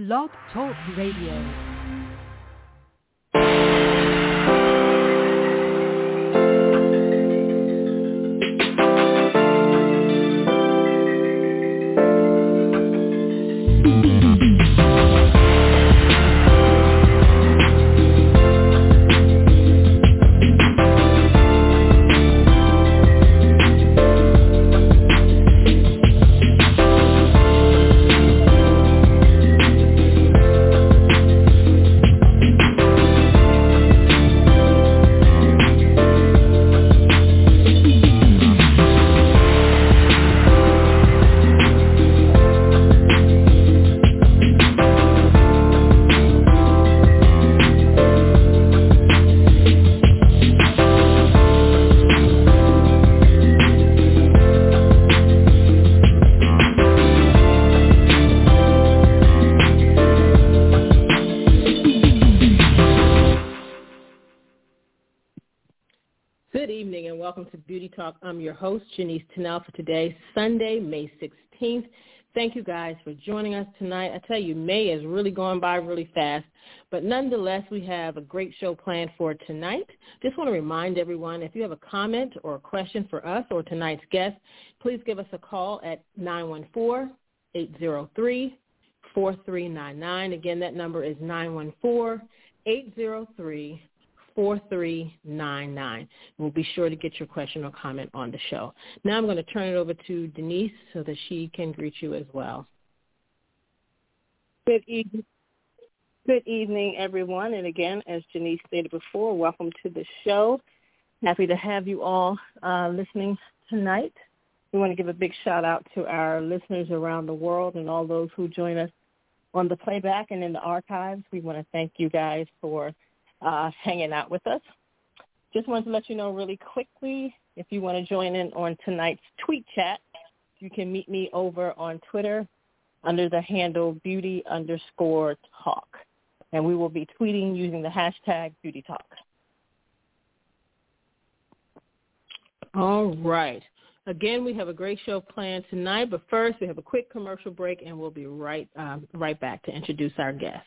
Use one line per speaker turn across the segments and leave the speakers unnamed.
Blog Talk Radio.
Talk. I'm your host, Janice Tennell, for today, Sunday, May 16th. Thank you guys for joining us tonight. I tell you, May is really going by really fast, but nonetheless, we have a great show planned for tonight. Just want to remind everyone, if you have a comment or a question for us or tonight's guest, please give us a call at 914-803-4399. Again, that number is 914-803 4399. We'll be sure to get your question or comment on the show. Now I'm going to turn it over to Denise so that she can greet you as well.
Good evening. Good evening, everyone. And again, as Denise stated before, welcome to the show. Happy to have you all uh, listening tonight. We want to give a big shout out to our listeners around the world and all those who join us on the playback and in the archives. We want to thank you guys for uh, hanging out with us. Just wanted to let you know really quickly, if you want to join in on tonight's tweet chat, you can meet me over on Twitter under the handle beauty underscore talk. And we will be tweeting using the hashtag beauty talk.
All right. Again, we have a great show planned tonight, but first we have a quick commercial break, and we'll be right um, right back to introduce our guest.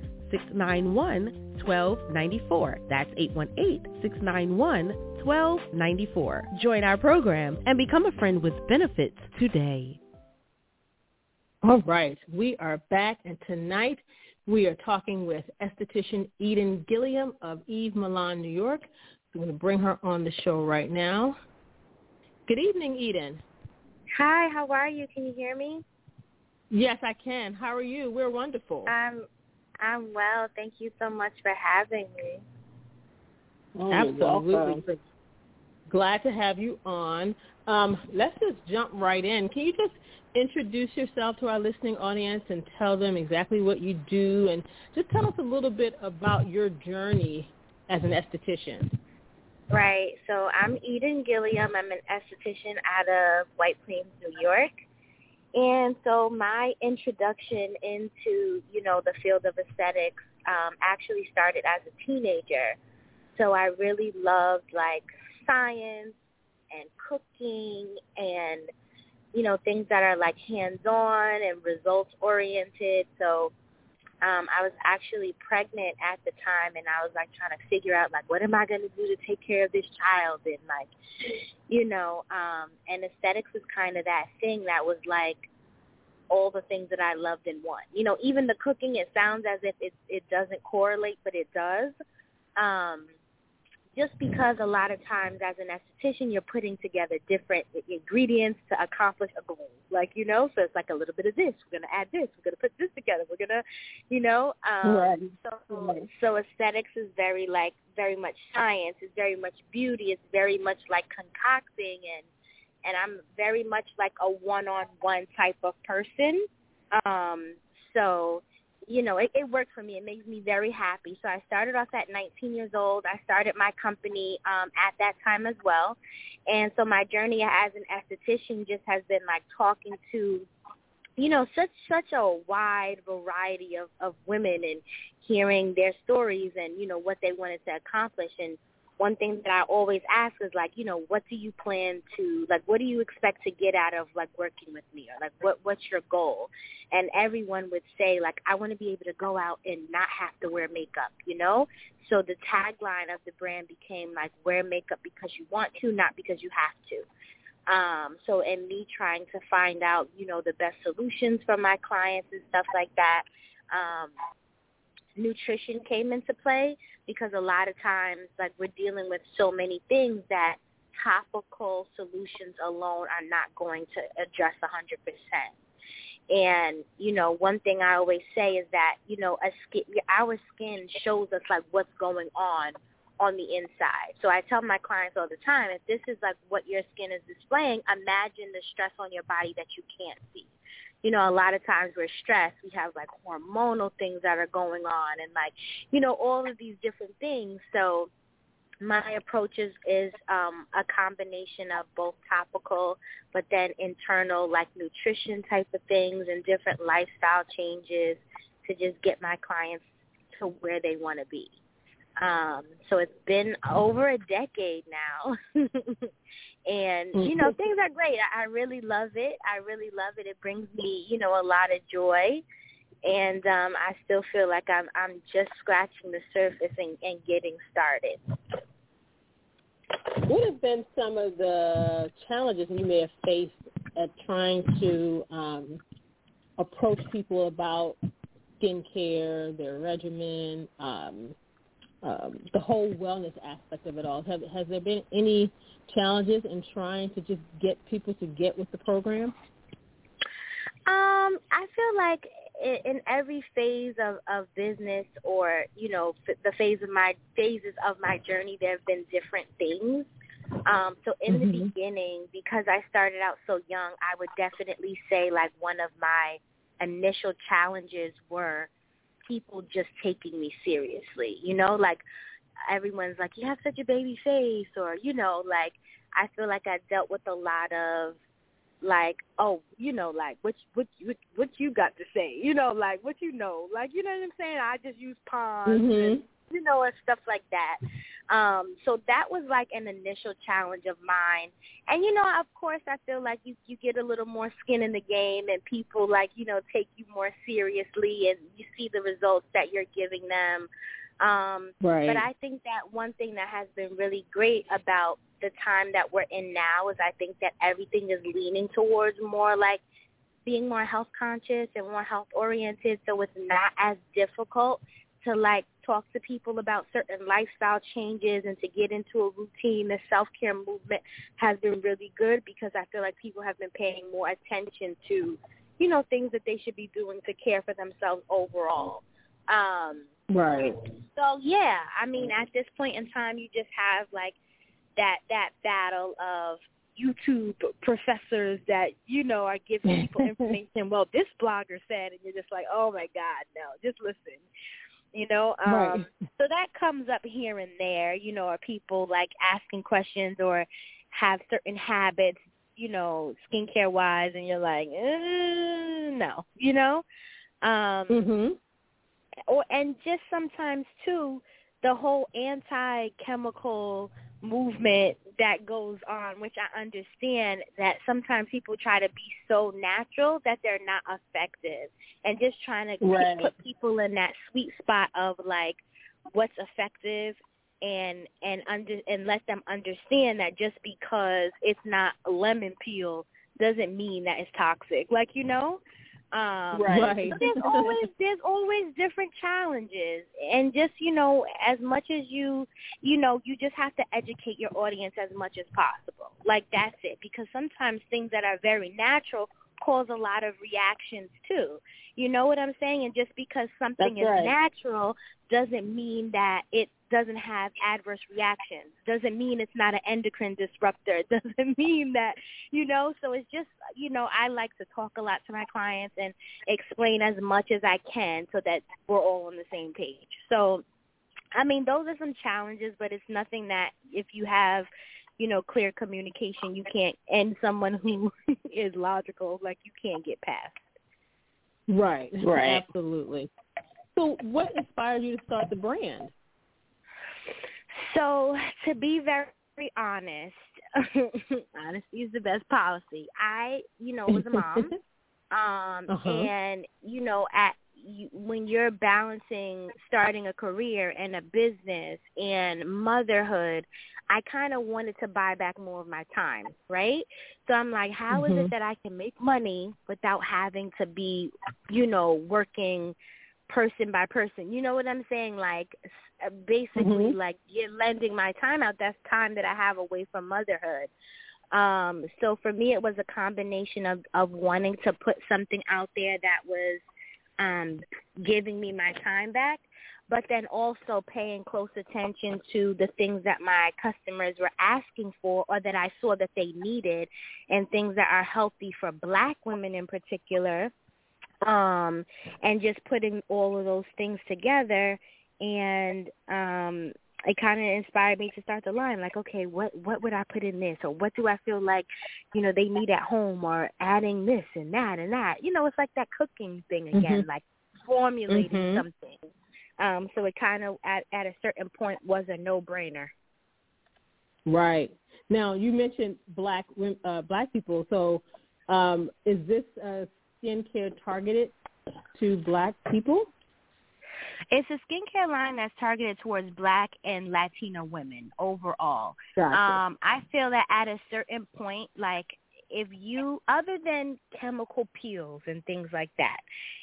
691 1294. That's 818-691-1294. Join our program and become a friend with benefits today.
All right. We are back and tonight we are talking with esthetician Eden Gilliam of Eve Milan, New York. I'm going to bring her on the show right now. Good evening, Eden.
Hi, how are you? Can you hear me?
Yes, I can. How are you? We're wonderful.
I'm I'm well. Thank you so much for having me.
Oh, Absolutely. Glad to have you on. Um, let's just jump right in. Can you just introduce yourself to our listening audience and tell them exactly what you do and just tell us a little bit about your journey as an esthetician?
Right. So I'm Eden Gilliam. I'm an esthetician out of White Plains, New York. And so my introduction into, you know, the field of aesthetics um, actually started as a teenager. So I really loved like science and cooking and, you know, things that are like hands-on and results-oriented. So um, I was actually pregnant at the time, and I was like trying to figure out like what am I going to do to take care of this child, and like, you know, um, and aesthetics was kind of that thing that was like all the things that I loved in one. You know, even the cooking, it sounds as if it it doesn't correlate, but it does. Um, just because a lot of times as an esthetician you're putting together different ingredients to accomplish a goal like you know so it's like a little bit of this we're going to add this we're going to put this together we're going to you know um
right.
so
right.
so aesthetics is very like very much science it's very much beauty it's very much like concocting and and I'm very much like a one-on-one type of person um so you know, it, it worked for me. It makes me very happy. So I started off at 19 years old. I started my company um, at that time as well. And so my journey as an esthetician just has been like talking to, you know, such such a wide variety of, of women and hearing their stories and, you know, what they wanted to accomplish and one thing that I always ask is like, you know, what do you plan to like what do you expect to get out of like working with me or like what what's your goal? And everyone would say like I want to be able to go out and not have to wear makeup, you know? So the tagline of the brand became like wear makeup because you want to, not because you have to. Um, so in me trying to find out, you know, the best solutions for my clients and stuff like that, um, nutrition came into play because a lot of times like we're dealing with so many things that topical solutions alone are not going to address a 100%. And, you know, one thing I always say is that, you know, a skin, our skin shows us like what's going on on the inside. So I tell my clients all the time, if this is like what your skin is displaying, imagine the stress on your body that you can't see you know, a lot of times we're stressed. We have like hormonal things that are going on and like, you know, all of these different things. So my approach is, is um, a combination of both topical but then internal like nutrition type of things and different lifestyle changes to just get my clients to where they want to be. Um, so it's been over a decade now. and you know things are great. I, I really love it. I really love it. It brings me you know a lot of joy. And um i still feel like i'm i'm just scratching the surface and, and getting started.
What have been some of the challenges you may have faced at trying to um approach people about skincare their regimen um um, the whole wellness aspect of it all. Have, has there been any challenges in trying to just get people to get with the program?
Um, I feel like in every phase of, of business or, you know, the phase of my phases of my journey, there have been different things. Um, so in mm-hmm. the beginning, because I started out so young, I would definitely say like one of my initial challenges were people just taking me seriously. You know, like everyone's like, you have such a baby face, or you know, like I feel like I dealt with a lot of like, oh, you know, like what what what what you got to say, you know, like what you know, like you know what I'm saying. I just use Pond's
mm-hmm.
and you know and stuff like that. Um, so that was like an initial challenge of mine. And you know, of course, I feel like you you get a little more skin in the game, and people like you know take you more seriously, and you see the results that you're giving them. Um,
right.
But I think that one thing that has been really great about the time that we're in now is I think that everything is leaning towards more like being more health conscious and more health oriented so it's not as difficult to like talk to people about certain lifestyle changes and to get into a routine. The self-care movement has been really good because I feel like people have been paying more attention to, you know, things that they should be doing to care for themselves overall. Um,
right.
So yeah, I mean, at this point in time, you just have like that that battle of YouTube professors that you know are giving people information. well, this blogger said, and you're just like, oh my God, no, just listen you know um
right.
so that comes up here and there you know are people like asking questions or have certain habits you know skincare wise and you're like eh, no you know um
mhm
or and just sometimes too the whole anti chemical movement that goes on, which I understand that sometimes people try to be so natural that they're not effective, and just trying to
right.
put people in that sweet spot of like what's effective and and under and let them understand that just because it's not lemon peel doesn't mean that it's toxic. Like you know, Um,
right.
So there's always there's always different challenges, and just you know, as much as you you know, you just have to educate your audience as much as possible. Like that's it, because sometimes things that are very natural cause a lot of reactions too. You know what I'm saying? And just because something
That's
is
right.
natural doesn't mean that it doesn't have adverse reactions. Doesn't mean it's not an endocrine disruptor. It doesn't mean that, you know, so it's just, you know, I like to talk a lot to my clients and explain as much as I can so that we're all on the same page. So, I mean, those are some challenges, but it's nothing that if you have you know, clear communication you can't and someone who is logical, like you can't get past.
Right.
Right.
Absolutely. So what inspired you to start the brand?
So to be very honest, honesty is the best policy. I, you know, was a mom. Um
Uh-huh.
and you know, at you, when you're balancing starting a career and a business and motherhood, I kind of wanted to buy back more of my time, right? So I'm like, how is
Mhm.
it that I can make money without having to be, you know, working person by person? You know what I'm saying? Like basically
Mhm.
like you're lending my time out. That's time that I have away from motherhood. Um, so for me, it was a combination of of wanting to put something out there that was um, giving me my time back, but then also paying close attention to the things that my customers were asking for or that I saw that they needed and things that are healthy for black women in particular. Um, and just putting all of those things together and um it kind of inspired me to start the line like okay what what would i put in this or what do i feel like you know they need at home or adding this and that and that you know it's like that cooking thing again
Mhm.
like formulating
Mhm.
something um so it kind of at at a certain point was a no brainer
Right. Now you mentioned black uh, black people. So um, is this uh, skincare targeted to black people?
It's a skincare line that's targeted towards black and latino women overall
Gotcha.
Um, I feel that at a certain point, like if you, other than chemical peels and things like that,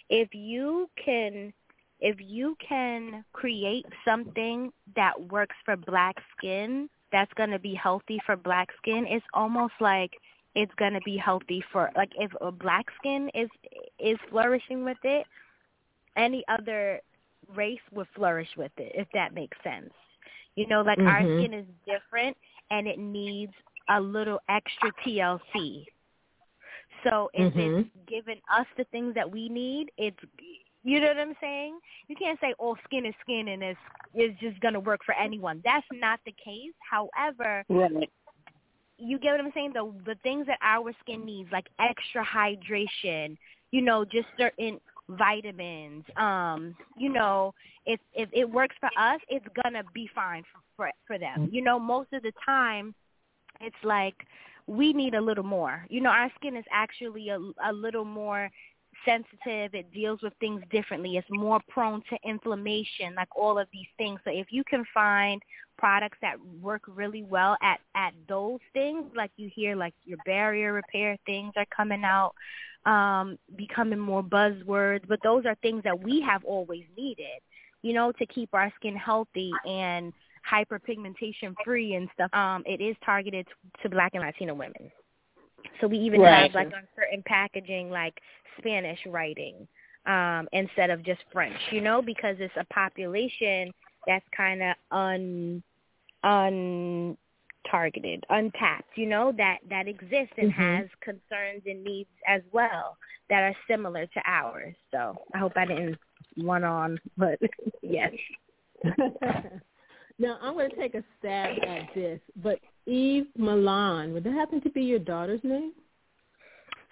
if you can, if you can create something that works for black skin, that's going to be healthy for black skin. It's almost like it's going to be healthy for like if a black skin is is flourishing with it, any other race would flourish with it. If that makes sense. You know, like our
Mhm.
skin is different and it needs a little extra TLC. So if
Mhm.
it's giving us the things that we need, it's you know what I'm saying? You can't say all skin is skin and it's it's just gonna work for anyone. That's not the case. However,
Right.
you get what I'm saying? The the things that our skin needs, like extra hydration, you know, just certain vitamins. Um, you know, if if it works for us, it's gonna be fine for for, for them. You know, most of the time, it's like we need a little more. You know, our skin is actually a, a little more sensitive. It deals with things differently. It's more prone to inflammation, like all of these things. So if you can find products that work really well at at those things, like you hear, like your barrier repair things are coming out, um, becoming more buzzwords. But those are things that we have always needed, you know, to keep our skin healthy and hyperpigmentation free and stuff. Um, it is targeted to Black and Latino women. So we even
Right.
have like on certain packaging like Spanish writing um, instead of just French, you know, because it's a population that's kind of un untargeted, untapped, you know, that that exists and
Mhm.
has concerns and needs as well that are similar to ours. So I hope I didn't one on, but yes.
now I'm going to take a stab at this, but Eve Milan, would that happen to be your daughter's name?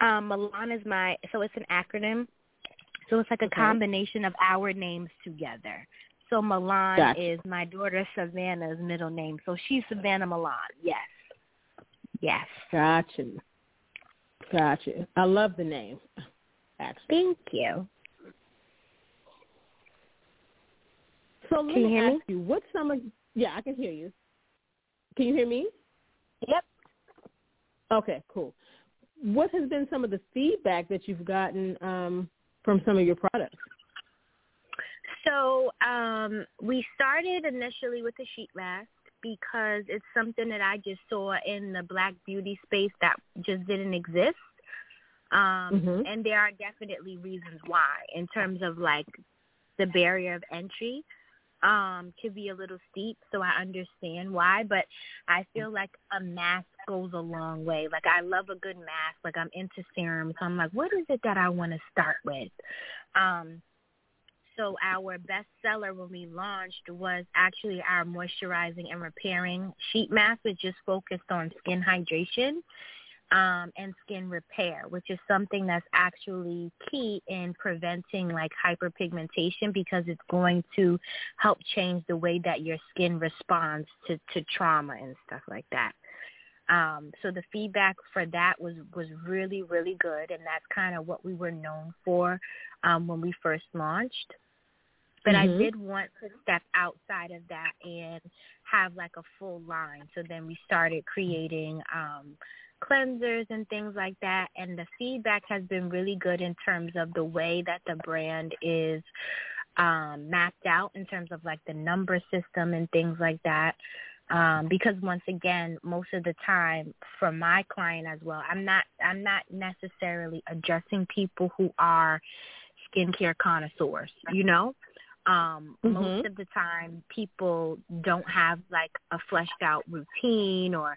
Um, Milan is my so it's an acronym. So it's like a
Okay.
combination of our names together. So Milan
Gotcha.
is my daughter Savannah's middle name. So she's Savannah Milan. Yes. Yes.
Gotcha. Gotcha. I love the name. Actually.
Thank you.
So let
Can you
me
hear
ask you, what some of yeah, I can hear you. Can you hear me?
Yep.
Okay, cool. what has been some of the feedback that you've gotten um, from some of your products?
So um, we started initially with the sheet mask because it's something that I just saw in the black beauty space that just didn't exist. Um, mm-hmm. And there are definitely reasons why in terms of like the barrier of entry um could be a little steep. So i understand why but i feel like a mask goes a long way. Like i love a good mask. Like i'm into serums. So i'm like what is it that i want to start with? Um so our best seller when we launched was actually our moisturizing and repairing sheet mask which just focused on skin hydration um, and skin repair, which is something that's actually key in preventing like hyperpigmentation because it's going to help change the way that your skin responds to, to trauma and stuff like that. Um, so the feedback for that was was really really good, and that's kind of what we were known for um, when we first launched. But mm-hmm. I did want to step outside of that and have like a full line. So then we started creating um, cleansers and things like that and the feedback has been really good in terms of the way that the brand is um mapped out in terms of like the number system and things like that um because once again most of the time for my client as well i'm not i'm not necessarily addressing people who are skincare connoisseurs you know um mm-hmm. most of the time people don't have like a fleshed out routine or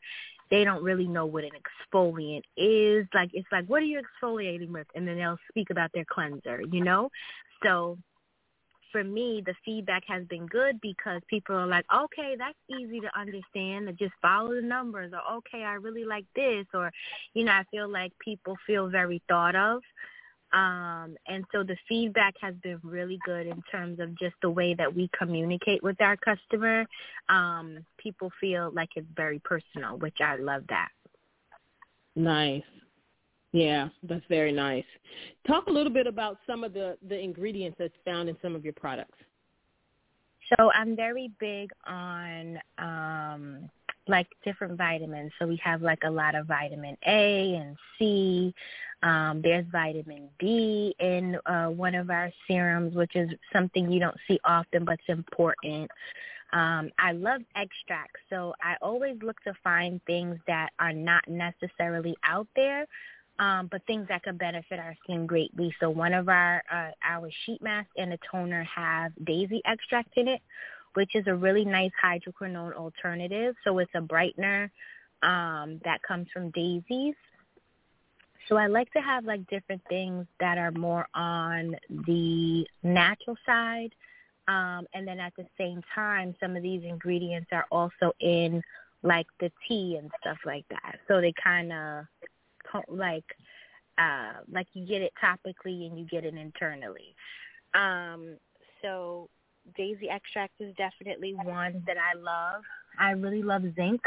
they don't really know what an exfoliant is. Like it's like, what are you exfoliating with? And then they'll speak about their cleanser, you know? So for me, the feedback has been good because people are like, okay, that's easy to understand. Just follow the numbers, or okay, I really like this, or you know, I feel like people feel very thought of. Um, and so the feedback has been really good in terms of just the way that we communicate with our customer. Um, people feel like it's very personal, which I love that.
Nice. Yeah, that's very nice. Talk a little bit about some of the, the ingredients that's found in some of your products.
So I'm very big on um, like different vitamins. So we have like a lot of vitamin A and C. Um, there's vitamin D in uh, one of our serums, which is something you don't see often, but it's important. Um, I love extracts, so I always look to find things that are not necessarily out there, um, but things that could benefit our skin greatly. So one of our uh, our sheet mask and a toner have daisy extract in it, which is a really nice hydroquinone alternative. So it's a brightener um, that comes from daisies. So I like to have like different things that are more on the natural side. Um, and then at the same time, some of these ingredients are also in like the tea and stuff like that. So they kind of like uh, like you get it topically and you get it internally. Um, so daisy extract is definitely one that I love. I really love zinc.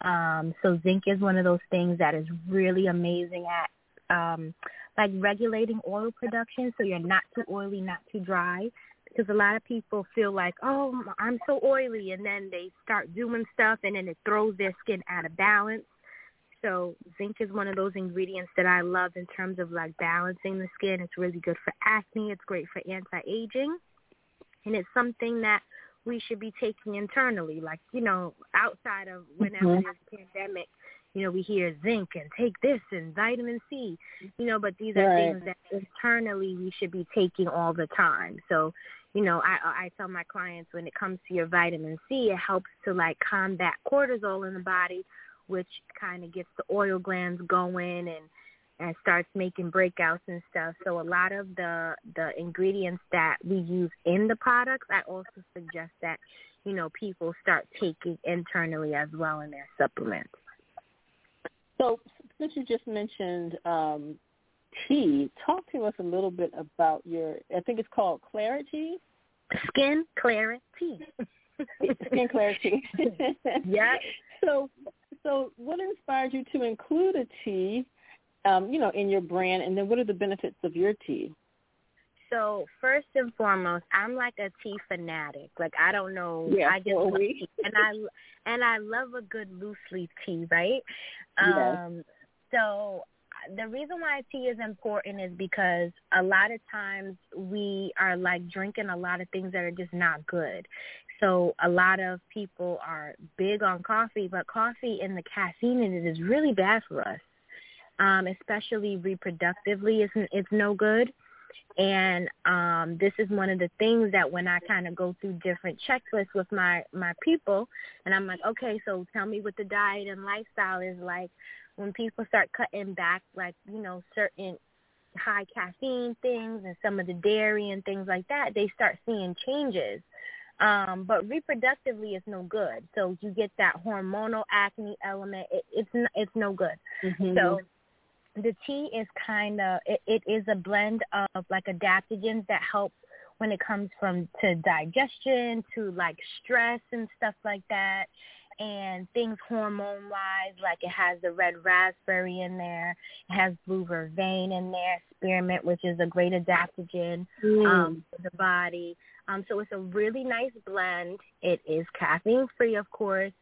Um, so zinc is one of those things that is really amazing at um, like regulating oil production so you're not too oily, not too dry. Because a lot of people feel like, oh, I'm so oily, and then they start doing stuff, and then it throws their skin out of balance. So zinc is one of those ingredients that I love in terms of like balancing the skin. It's really good for acne. It's great for anti-aging and it's something that we should be taking internally. Like you know, outside of whenever mm-hmm. there's a pandemic, you know, we hear zinc and take this and vitamin C, you know, but these are right. things that internally we should be taking all the time. So, you know, I I tell my clients when it comes to your vitamin C, it helps to like combat cortisol in the body, which kind of gets the oil glands going and and starts making breakouts and stuff. So a lot of the the ingredients that we use in the products, I also suggest that you know people start taking internally as well in their supplements.
So since you just mentioned um, tea, talk to us a little bit about your. I think it's called Clarity.
Skin Clarity. Tea.
Skin Clarity.
yeah.
So, so what inspired you to include a tea um, you know, in your brand, and then what are the benefits of your tea?
So first and foremost, I'm like a tea fanatic. Like I don't know,
yeah,
I just love tea, and I and I love a good loose leaf tea, right?
Yeah.
Um, so the reason why tea is important is because a lot of times we are like drinking a lot of things that are just not good. So a lot of people are big on coffee, but coffee and the caffeine in it is really bad for us, um, especially reproductively. It's, it's no good. And um, this is one of the things that when I kind of go through different checklists with my my people, and I'm like, okay, so tell me what the diet and lifestyle is like when people start cutting back, like you know, certain high caffeine things and some of the dairy and things like that, they start seeing changes. Um, but reproductively, it's no good. So you get that hormonal acne element. It, it's it's no good.
Mm-hmm.
So the tea is kind of it, it is a blend of like adaptogens that help when it comes from to digestion to like stress and stuff like that. And things hormone wise like it has the red raspberry in there. It has blue vervain in there spearmint which is a great adaptogen
Mm.
um for the body. Um so it's a really nice blend. It is caffeine free of course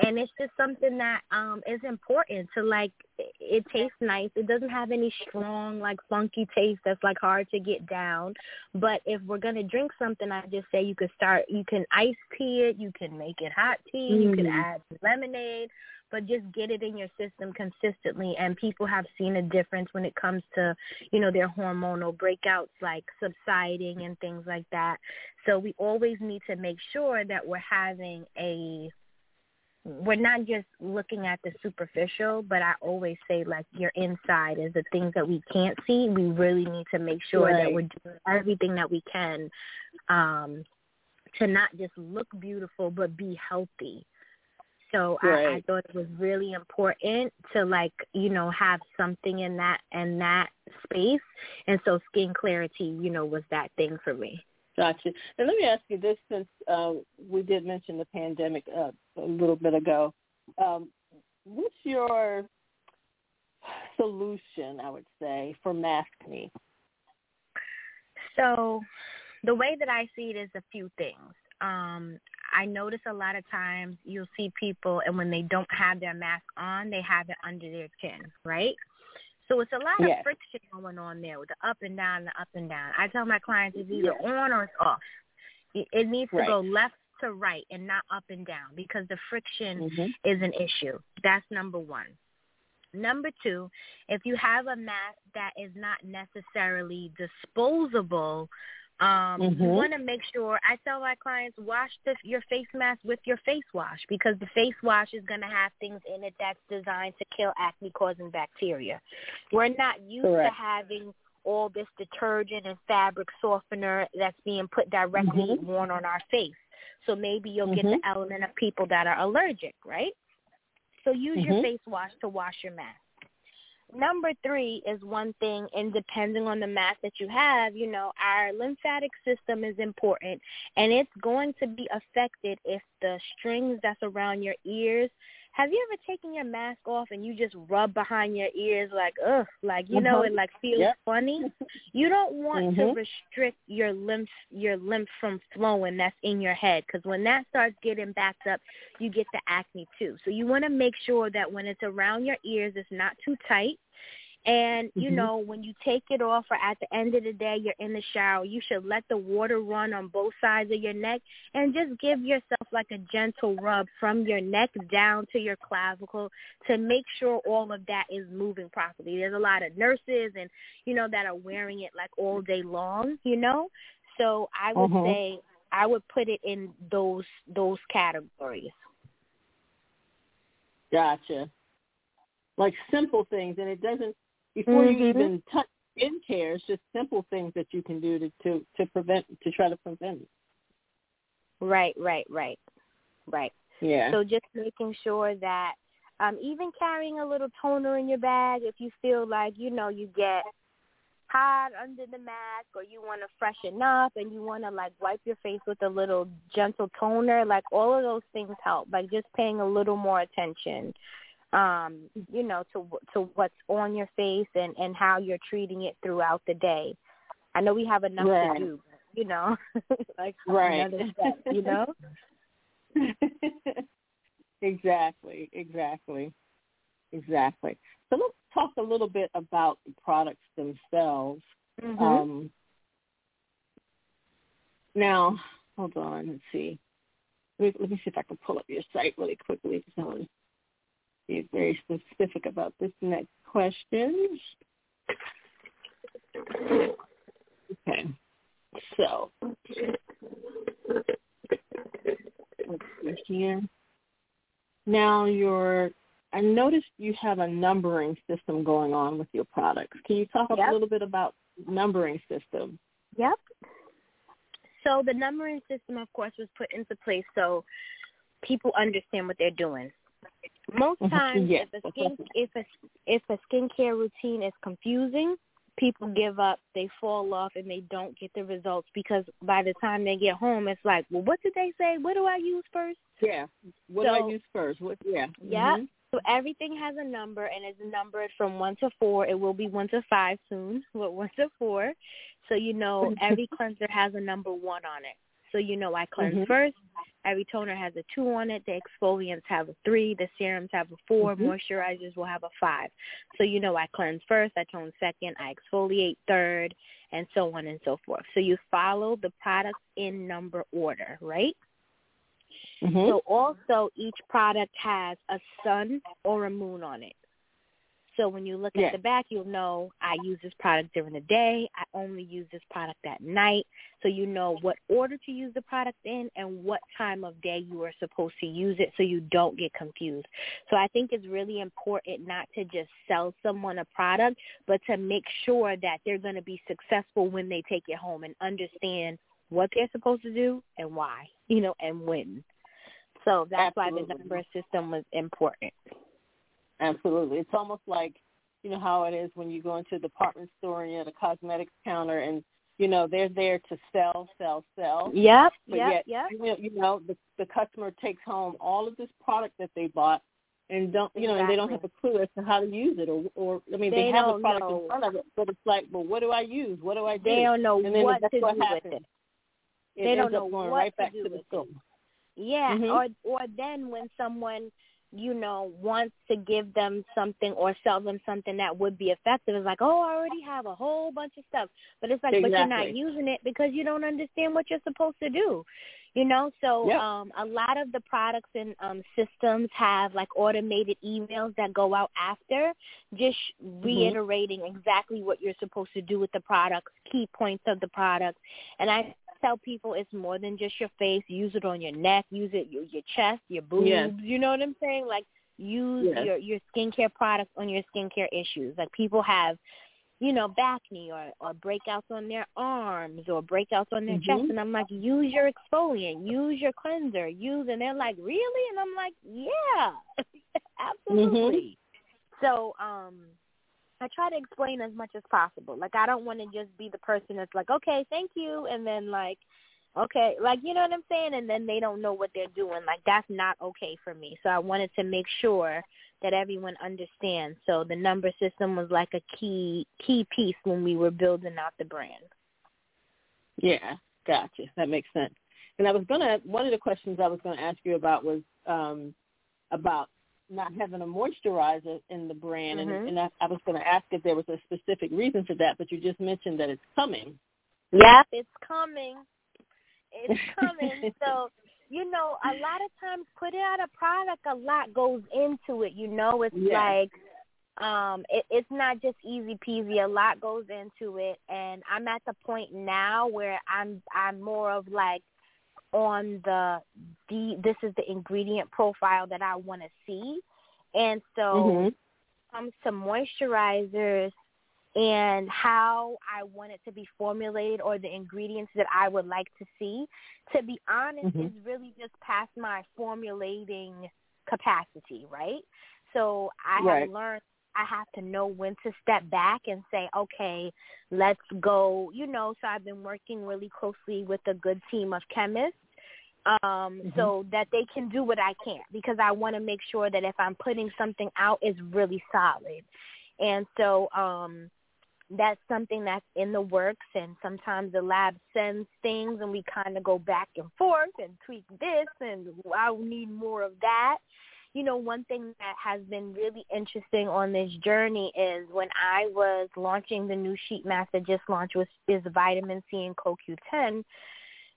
and it's just something that um is important to like it, tastes nice. It doesn't have any strong like funky taste that's like hard to get down. But if we're going to drink something i just say you could start you can ice tea it you can make it hot tea you could
Mm.
add lemonade but just get it in your system consistently. And people have seen a difference when it comes to you know their hormonal breakouts like subsiding and things like that. So we always need to make sure that we're having a we're not just looking at the superficial, but I always say like your inside is the things that we can't see. We really need to make sure that we're doing everything that we can um to not just look beautiful but be healthy. So I, I thought it was really important to like, you know, have something in that in that space. And so skin clarity, you know, was that thing for me.
Gotcha. And let me ask you this, since uh, we did mention the pandemic uh, a little bit ago, um, what's your solution, I would say, for mask maskne?
So the way that I see it is a few things. Um, I notice a lot of times you'll see people and when they don't have their mask on, they have it under their chin, right? So it's a lot
Yes.
of friction going on there with the up and down, the up and down. I tell my clients it's either on or it's off. It, it needs to go left to right and not up and down because the friction
Mm-hmm.
is an issue. That's number one. Number two, if you have a mask that is not necessarily disposable, um, you
Mhm.
want to make sure. I tell my clients wash the, your face mask with your face wash because the face wash is going to have things in it that's designed to kill acne-causing bacteria. We're not used
Correct.
to having all this detergent and fabric softener that's being put directly
Mhm.
worn on our face. So maybe you'll get
Mhm.
the element of people that are allergic, right? So use your
Mhm.
face wash to wash your mask. Number three is one thing, and depending on the mask that you have, you know, our lymphatic system is important, and it's going to be affected if the strings that's around your ears. Have you ever taken your mask off and you just rub behind your ears like, ugh, like you know, it like feels
Yep.
funny? You don't want to
Mhm.
restrict your lymph, your lymph from flowing that's in your head, because when that starts getting backed up, you get the acne too. So you want to make sure that when it's around your ears, it's not too tight. And you
Mhm.
know, when you take it off or at the end of the day you're in the shower, you should let the water run on both sides of your neck and just give yourself like a gentle rub from your neck down to your clavicle to make sure all of that is moving properly. There's a lot of nurses and you know that are wearing it like all day long, you know? So I would
Mhm.
say I would put it in those those categories.
Gotcha. Like simple things, and it doesn't before you
Mhm.
even touch skincare. It's just simple things that you can do to to to prevent to try to prevent it.
Right, right, right. Right.
Yeah.
So just making sure that um even carrying a little toner in your bag if you feel like, you know, you get hot under the mask or you want to freshen up and you want to like wipe your face with a little gentle toner, like all of those things help. Like just paying a little more attention um, you know, to to what's on your face and and how you're treating it throughout the day. I know we have enough
Right.
to do, you know, like
Right.
step, you know.
exactly, exactly, exactly. So let's
talk a little bit about the products themselves.
Mm-hmm.
Um, now, hold on. Let's see. Let me, let me see if I can pull up your site really quickly because I want to be very specific about this next question. Okay. So, let's see here. Now, your I noticed you have a numbering system going on with your products. Can you talk
Yep.
a little bit about numbering system?
Yep. So the numbering system, of course, was put into place so people understand what they're doing. Most
Mhm.
times,
Yes,
if a skin if a if a skincare routine is confusing, people give up, they fall off, and they don't get the results because by the time they get home, it's like, well, what did they say? What do I use first?
Yeah. What do I use first? What? Yeah.
Yeah.
Mhm.
So everything has a number and is numbered from one to four. It will be one to five soon, but one to four. So you know every cleanser has a number one on it. So you know I cleanse
Mhm.
first. Every toner has a two on it. The exfoliants have a three. The serums have a 4
Mhm.
Moisturizers will have a five. So you know I cleanse first. I tone second. I exfoliate third, and so on and so forth. So you follow the products in number order, right?
Mhm.
So also each product has a sun or a moon on it. So when you look
Yeah.
at the back, you'll know I use this product during the day. I only use this product at night. So you know what order to use the product in and what time of day you are supposed to use it so you don't get confused. So I think it's really important not to just sell someone a product, but to make sure that they're going to be successful when they take it home and understand what they're supposed to do and why, you know, and when. So that's why the number system was important.
Absolutely. It's almost like, you know, how it is when you go into a department store and you're at a cosmetics counter and, you know, they're there to sell, sell, sell.
Yep,
But
yep,
yet,
yep.
you know, you know the, the customer takes home all of this product that they bought and don't, you know, and they don't have a clue as to how to use it or, or I mean, they,
They
have a product
know.
in front of it, but it's like, well, what do I use? What do I do?
They don't know
and then
what
that's
to
what
do
happens.
with it.
It
They don't
up
know
going
what
right
to
back
do
to the store.
Yeah,
Mhm.
or or then when someone you know wants to give them something or sell them something that would be effective, it's like, oh, I already have a whole bunch of stuff, but it's like, but you're not using it because you don't understand what you're supposed to do. You know, so
Yep.
um a lot of the products and um systems have like automated emails that go out after just
Mm-hmm.
reiterating exactly what you're supposed to do with the products, key points of the product. And I tell people it's more than just your face. Use it on your neck, use it your your chest, your boobs.
Yes.
You know what I'm saying? Like use
Yes.
your your skincare products on your skincare issues. Like people have you know, back knee or, or breakouts on their arms or breakouts on their
Mhm.
chest. And I'm like, use your exfoliant, use your cleanser, use. And they're like, really? And I'm like, yeah, absolutely. So um, I try to explain as much as possible. Like, I don't want to just be the person that's like, okay, thank you, and then like, okay, like you know what I'm saying, and then they don't know what they're doing. Like, that's not okay for me. So I wanted to make sure that everyone understands. So the number system was like a key key piece when we were building out the brand.
Yeah, gotcha. That makes sense. And I was gonna one of the questions I was gonna ask you about was um about not having a moisturizer in the brand,
Mhm.
and, and I, I was going to ask if there was a specific reason for that, but you just mentioned that it's coming.
Yeah, it's coming. It's coming. so, you know, a lot of times putting out a product, a lot goes into it. You know, it's
Yeah.
like um it, it's not just easy peasy. A lot goes into it, and I'm at the point now where I'm I'm more of like on the the this is the ingredient profile that I want to see, and so
Mhm.
comes to moisturizers and how I want it to be formulated or the ingredients that I would like to see, to be honest,
Mhm.
is really just past my formulating capacity, right? So I
Right.
have learned I have to know when to step back and say, okay, let's go, you know, so I've been working really closely with a good team of chemists um
Mhm.
so that they can do what I can't because I want to make sure that if I'm putting something out it's really solid. And so um that's something that's in the works and sometimes the lab sends things and we kind of go back and forth and tweak this and I need more of that. You know, one thing that has been really interesting on this journey is when I was launching the new sheet mask that just launched, which is vitamin C and CoQ10,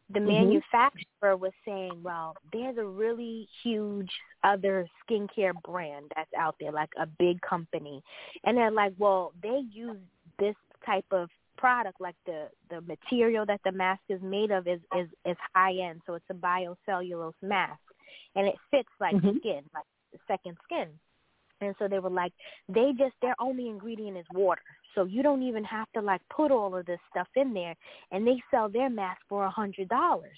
the mm-hmm. manufacturer was saying, well, there's a really huge other skincare brand that's out there, like a big company. And they're like, well, they use this type of product, like the, the material that the mask is made of is, is, is high end. So it's a biocellulose mask and it fits like mm-hmm. skin, like second skin. And so they were like, they just, their only ingredient is water. So you don't even have to like put all of this stuff in there. And they sell their mask for a hundred dollars.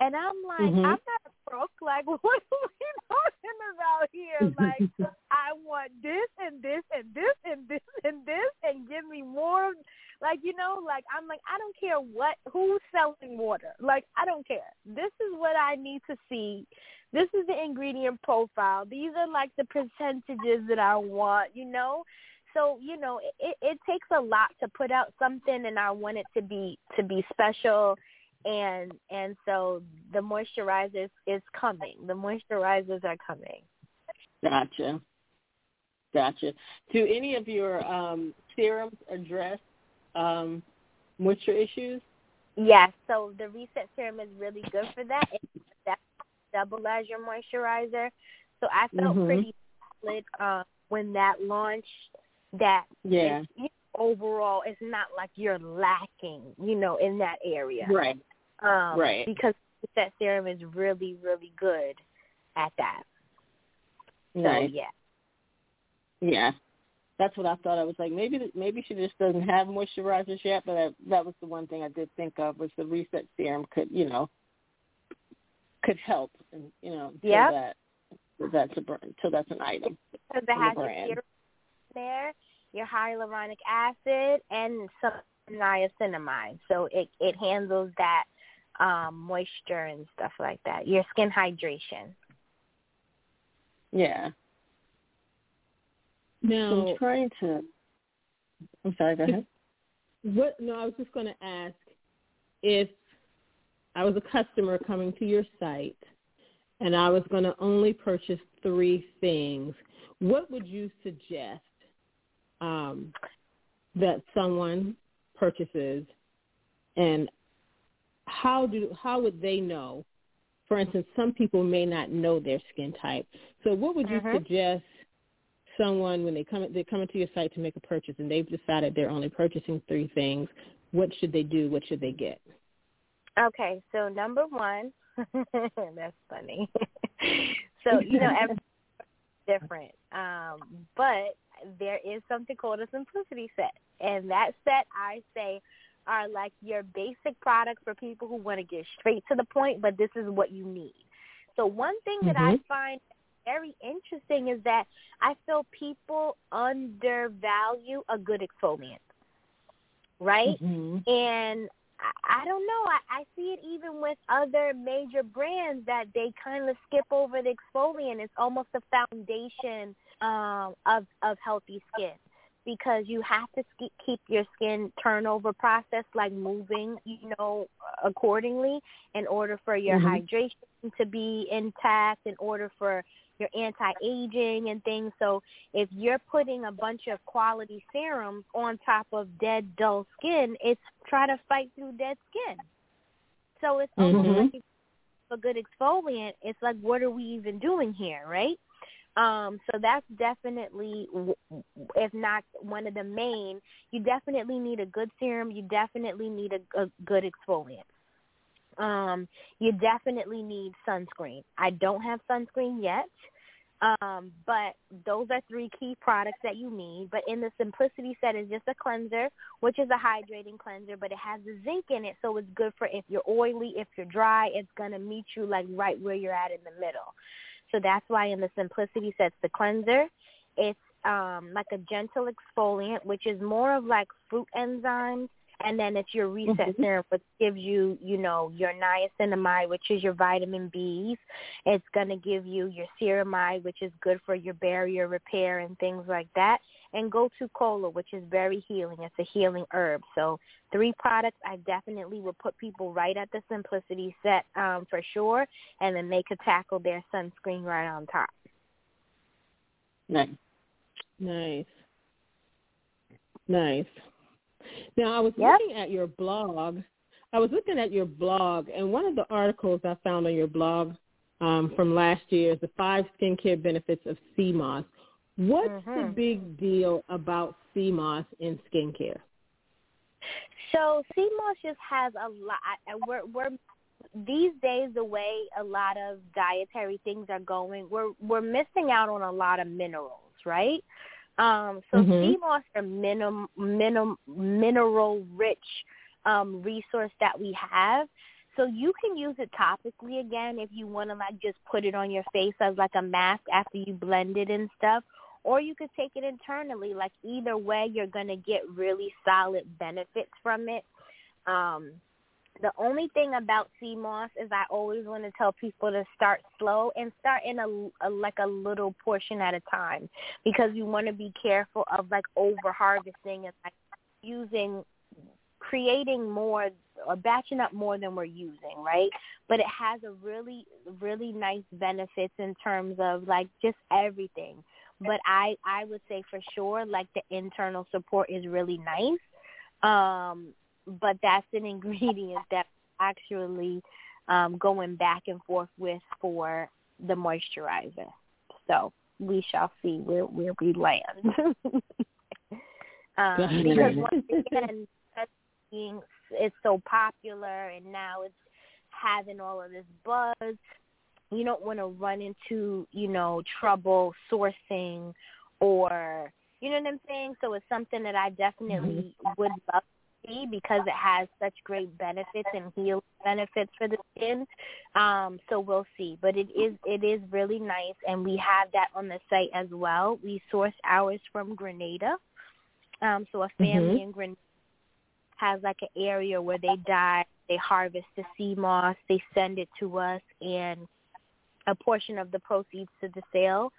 And I'm like, mm-hmm. I'm not broke. Like, what are we talking about here? Like, I want this and this and this and this and this and give me more. Like, you know, like I'm like, I don't care what who's selling water. Like, I don't care. This is what I need to see. This is the ingredient profile. These are like the percentages that I want. You know so you know it, it takes a lot to put out something and i want it to be to be special and and so the moisturizers is coming the moisturizers are coming
gotcha gotcha do any of your um serums address um moisture issues
yes so the reset serum is really good for that It double as your moisturizer so i felt mm-hmm. pretty solid uh, when that launched that
yeah.
It's, overall it's not like you're lacking, you know, in that area.
Right.
Um,
right.
Because that serum is really, really good at that.
Nice.
So, yeah.
Yeah. That's what I thought. I was like, maybe maybe she just doesn't have moisturizers yet, but I, that was the one thing I did think of was the reset serum could, you know, could help, and you know,
yeah,
that that's a so that's an item.
Because it has your there, your hyaluronic acid, and some niacinamide. So it it handles that um, moisture and stuff like that. Your skin hydration.
Yeah.
Now,
I'm trying to. I'm sorry. Go ahead.
What? No, I was just going to ask if I was a customer coming to your site and I was going to only purchase three things. What would you suggest um, that someone purchases, and how do how would they know? For instance, some people may not know their skin type. So, what would you mm-hmm. suggest someone when they come they come into your site to make a purchase and they've decided they're only purchasing three things? What should they do? What should they get?
Okay, so number one, that's funny. so you know, every different, um, but there is something called a simplicity set. And that set, I say, are like your basic products for people who want to get straight to the point, but this is what you need. So one thing that mm-hmm. I find very interesting is that I feel people undervalue a good exfoliant, right?
Mm-hmm.
And I, I don't know. I, I see it even with other major brands that they kind of skip over the exfoliant. It's almost the foundation um, of of healthy skin because you have to keep your skin turnover process like moving, you know, accordingly in order for your mm-hmm. hydration to be intact, in order for your anti-aging and things. So if you're putting a bunch of quality serums on top of dead, dull skin, it's try to fight through dead skin. So it's almost mm-hmm. like a good exfoliant. It's like, what are we even doing here, right? Um, so that's definitely, if not one of the main, you definitely need a good serum. You definitely need a, a good exfoliant. Um, you definitely need sunscreen. I don't have sunscreen yet. Um, but those are three key products that you need. But in the Simplicity set is just a cleanser, which is a hydrating cleanser, but it has the zinc in it, so it's good for if you're oily, if you're dry, it's gonna meet you like right where you're at in the middle. So that's why in the Simplicity sets the cleanser, it's um, like a gentle exfoliant, which is more of like fruit enzymes. And then it's your reset mm-hmm. serum, which gives you, you know, your niacinamide, which is your vitamin Bs. It's going to give you your ceramide, which is good for your barrier repair and things like that. And go to Kola, which is very healing. It's a healing herb. So three products I definitely would put people right at the simplicity set um, for sure, and then they could tackle their sunscreen right on top.
Nice.
Nice. Nice. Now I was
Yep.
looking at your blog. I was looking at your blog, and one of the articles I found on your blog um, from last year is the five skincare benefits of sea moss. What's the
Mhm.
big deal about sea moss in skincare?
So sea moss just has a lot. We're we're these days the way a lot of dietary things are going, we're we're missing out on a lot of minerals, right? Um, so
Mhm.
sea moss are minim, minim, mineral rich um, resource that we have. So you can use it topically again if you want to like just put it on your face as like a mask after you blend it and stuff. Or you could take it internally. Like either way, you're gonna get really solid benefits from it. Um, the only thing about sea moss is I always want to tell people to start slow and start in a, a like a little portion at a time because you want to be careful of like over harvesting and like using creating more or batching up more than we're using, right? But it has a really really nice benefits in terms of like just everything. But I I would say for sure like the internal support is really nice. Um but that's an ingredient that actually um, going back and forth with for the moisturizer. So we shall see where where we land. um, because once again, being it's so popular and now it's having all of this buzz. You don't want to run into you know trouble sourcing or you know what I'm saying. So it's something that I definitely would love see because it has such great benefits and healing benefits for the skin. Um, so we'll see. But it is it is really nice and we have that on the site as well. We source ours from Grenada. Um, so a family
Mhm.
in Grenada has like an area where they dye, they harvest the sea moss, they send it to us and a portion of the proceeds to the sale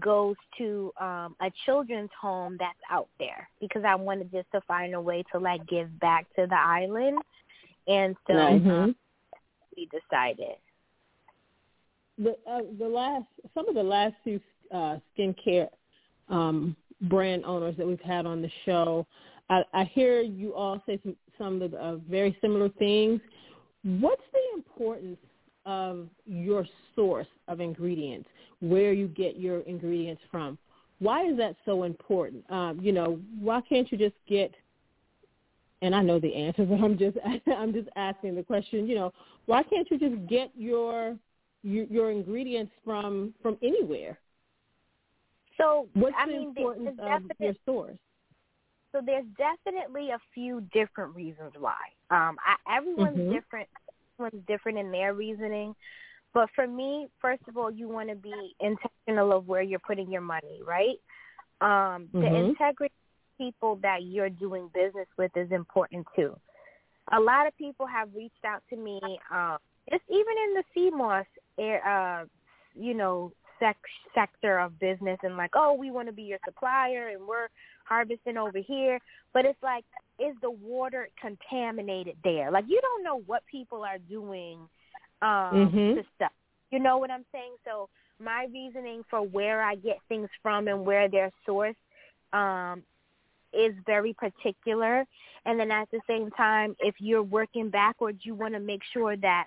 goes to um a children's home that's out there because I wanted just to find a way to like give back to the island and so
Nice.
um, we decided.
the uh, the last some of the last few uh, skincare um, brand owners that we've had on the show, I, I hear you all say some some of the uh, very similar things. What's the importance of your source of ingredients, where you get your ingredients from? Why is that so important? Um, you know, why can't you just get and I know the answer, but I'm just I'm just asking the question. You know, why can't you just get your your, your ingredients from from anywhere?
So
What's
I
the
mean
importance
there's
of
definite,
your source?
so there's definitely a few different reasons why. Um I, everyone's
Mhm.
different everyone's different in their reasoning. But for me, first of all, you want to be intentional of where you're putting your money, right? Um, the
Mhm.
integrity of people that you're doing business with is important too. A lot of people have reached out to me, um, it's even in the sea moss, air, uh, you know, sec- sector of business, and like, oh, we want to be your supplier, and we're harvesting over here. But it's like, is the water contaminated there? Like, you don't know what people are doing um,
Mhm.
to stuff. You know what I'm saying? So my reasoning for where I get things from and where they're sourced um, is very particular. And then at the same time, if you're working backwards, you want to make sure that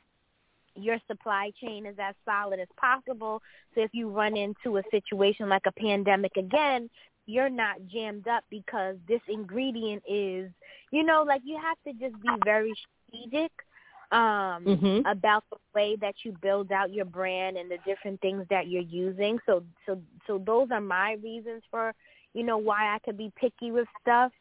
your supply chain is as solid as possible. So if you run into a situation like a pandemic again, you're not jammed up because this ingredient is, you know, like you have to just be very strategic um
Mhm.
about the way that you build out your brand and the different things that you're using. So so so those are my reasons for, you know, why I could be picky with stuff.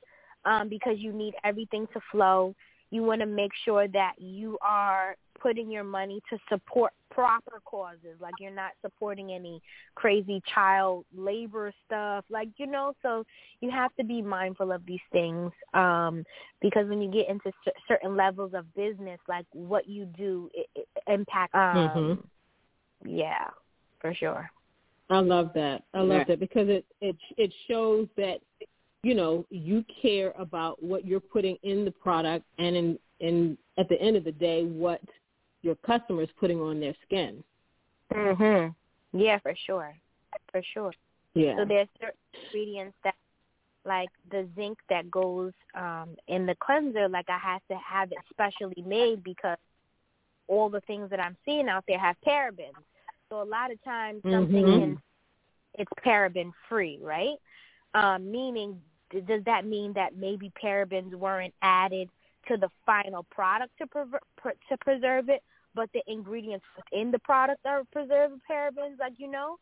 Um, because you need everything to flow. You want to make sure that you are putting your money to support proper causes. Like you're not supporting any crazy child labor stuff. Like, you know, so you have to be mindful of these things. Um, because when you get into cer- certain levels of business, like what you do it, it impacts. Um,
Mhm.
Yeah, for sure.
I love that. I love
Yeah.
that because it it it shows that you know you care about what you're putting in the product, and in in at the end of the day, what your customer is putting on their skin.
Mhm. Yeah, for sure. For sure.
Yeah.
So there's certain ingredients that like the zinc that goes um in the cleanser, like I have to have it specially made because all the things that I'm seeing out there have parabens. So a lot of times something
Mhm.
can it's paraben free, right? Um, meaning, does that mean that maybe parabens weren't added to the final product to to preserve it, but the ingredients within the product are preserved parabens, like you know?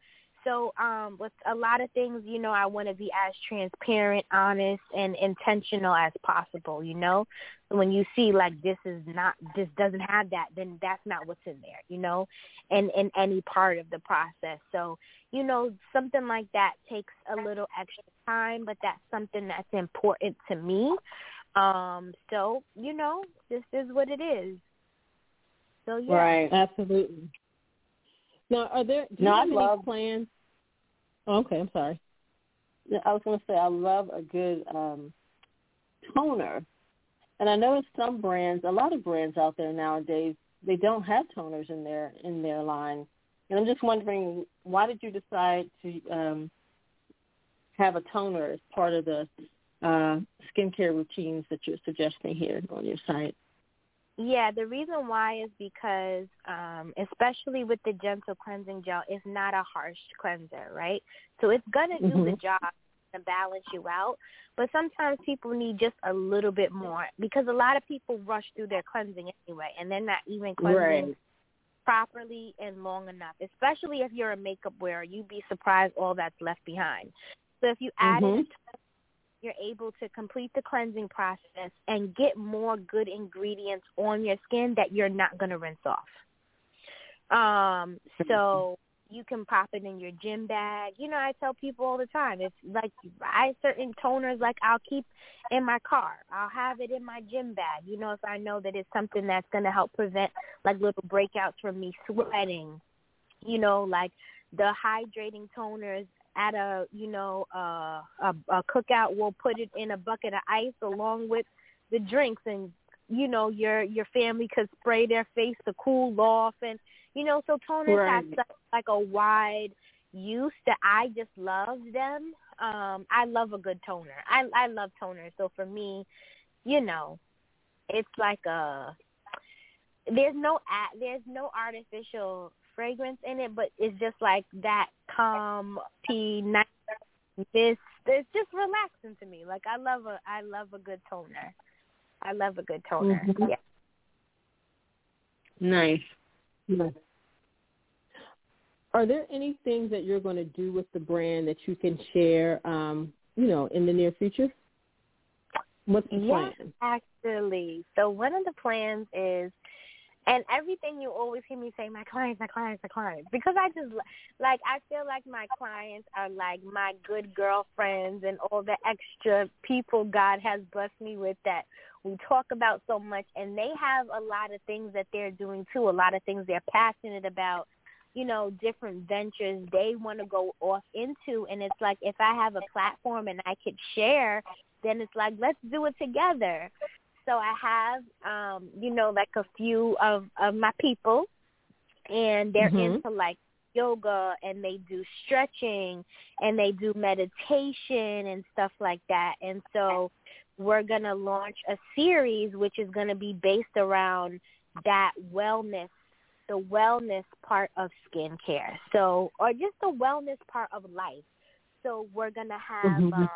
So um, with a lot of things, you know, I want to be as transparent, honest, and intentional as possible. You know, when you see like this is not, this doesn't have that, then that's not what's in there. You know, and in any part of the process. So you know, something like that takes a little extra time, but that's something that's important to me. Um, so you know, this is what it is. So yeah.
Right.
Absolutely. Now, are there do you
No, I
have any
love-
plans? Oh, okay, I'm sorry.
I was going to say I love a good um, toner, and I noticed some brands, a lot of brands out there nowadays, they don't have toners in their in their line, and I'm just wondering why did you decide to um, have a toner as part of the uh, skincare routines that you're suggesting here on your site?
Yeah, the reason why is because, um, especially with the gentle cleansing gel, it's not a harsh cleanser, right? So it's gonna do the
Mhm.
job to balance you out. But sometimes people need just a little bit more because a lot of people rush through their cleansing anyway, and they're not even cleansing
Right.
properly and long enough. Especially if you're a makeup wearer, you'd be surprised all that's left behind. So if you add in a
Mhm.
you're able to complete the cleansing process and get more good ingredients on your skin that you're not going to rinse off. Um, so you can pop it in your gym bag. You know, I tell people all the time, if like I certain toners like I'll keep in my car. I'll have it in my gym bag. You know, if I know that it's something that's going to help prevent like little breakouts from me sweating. You know, like the hydrating toners at a you know uh, a a cookout we'll put it in a bucket of ice along with the drinks and you know your your family could spray their face to cool off and you know so toners have
Right.
such like a wide use that I just love them. Um I love a good toner. I I love toners. So for me you know it's like a there's no a- there's no artificial fragrance in it, but it's just like that calm, pea, nice. This it's just relaxing to me. Like I love a I love a good toner. I love a good toner.
Mhm.
Yeah.
Nice.
Nice. Are there any things that you're going to do with the brand that you can share, um, you know, in the near future? What's the
Yeah,
plan?
actually. So one of the plans is, and everything you always hear me say, my clients, my clients, my clients, because I just like I feel like my clients are like my good girlfriends and all the extra people God has blessed me with that we talk about so much, and they have a lot of things that they're doing too, a lot of things they're passionate about. You know, different ventures they want to go off into, and it's like if I have a platform and I could share then it's like let's do it together so i have um you know like a few of of my people and they're
Mhm.
into like yoga and they do stretching and they do meditation and stuff like that and so we're going to launch a series which is going to be based around that wellness the wellness part of skincare so or just the wellness part of life so we're going to have
Mhm.
um,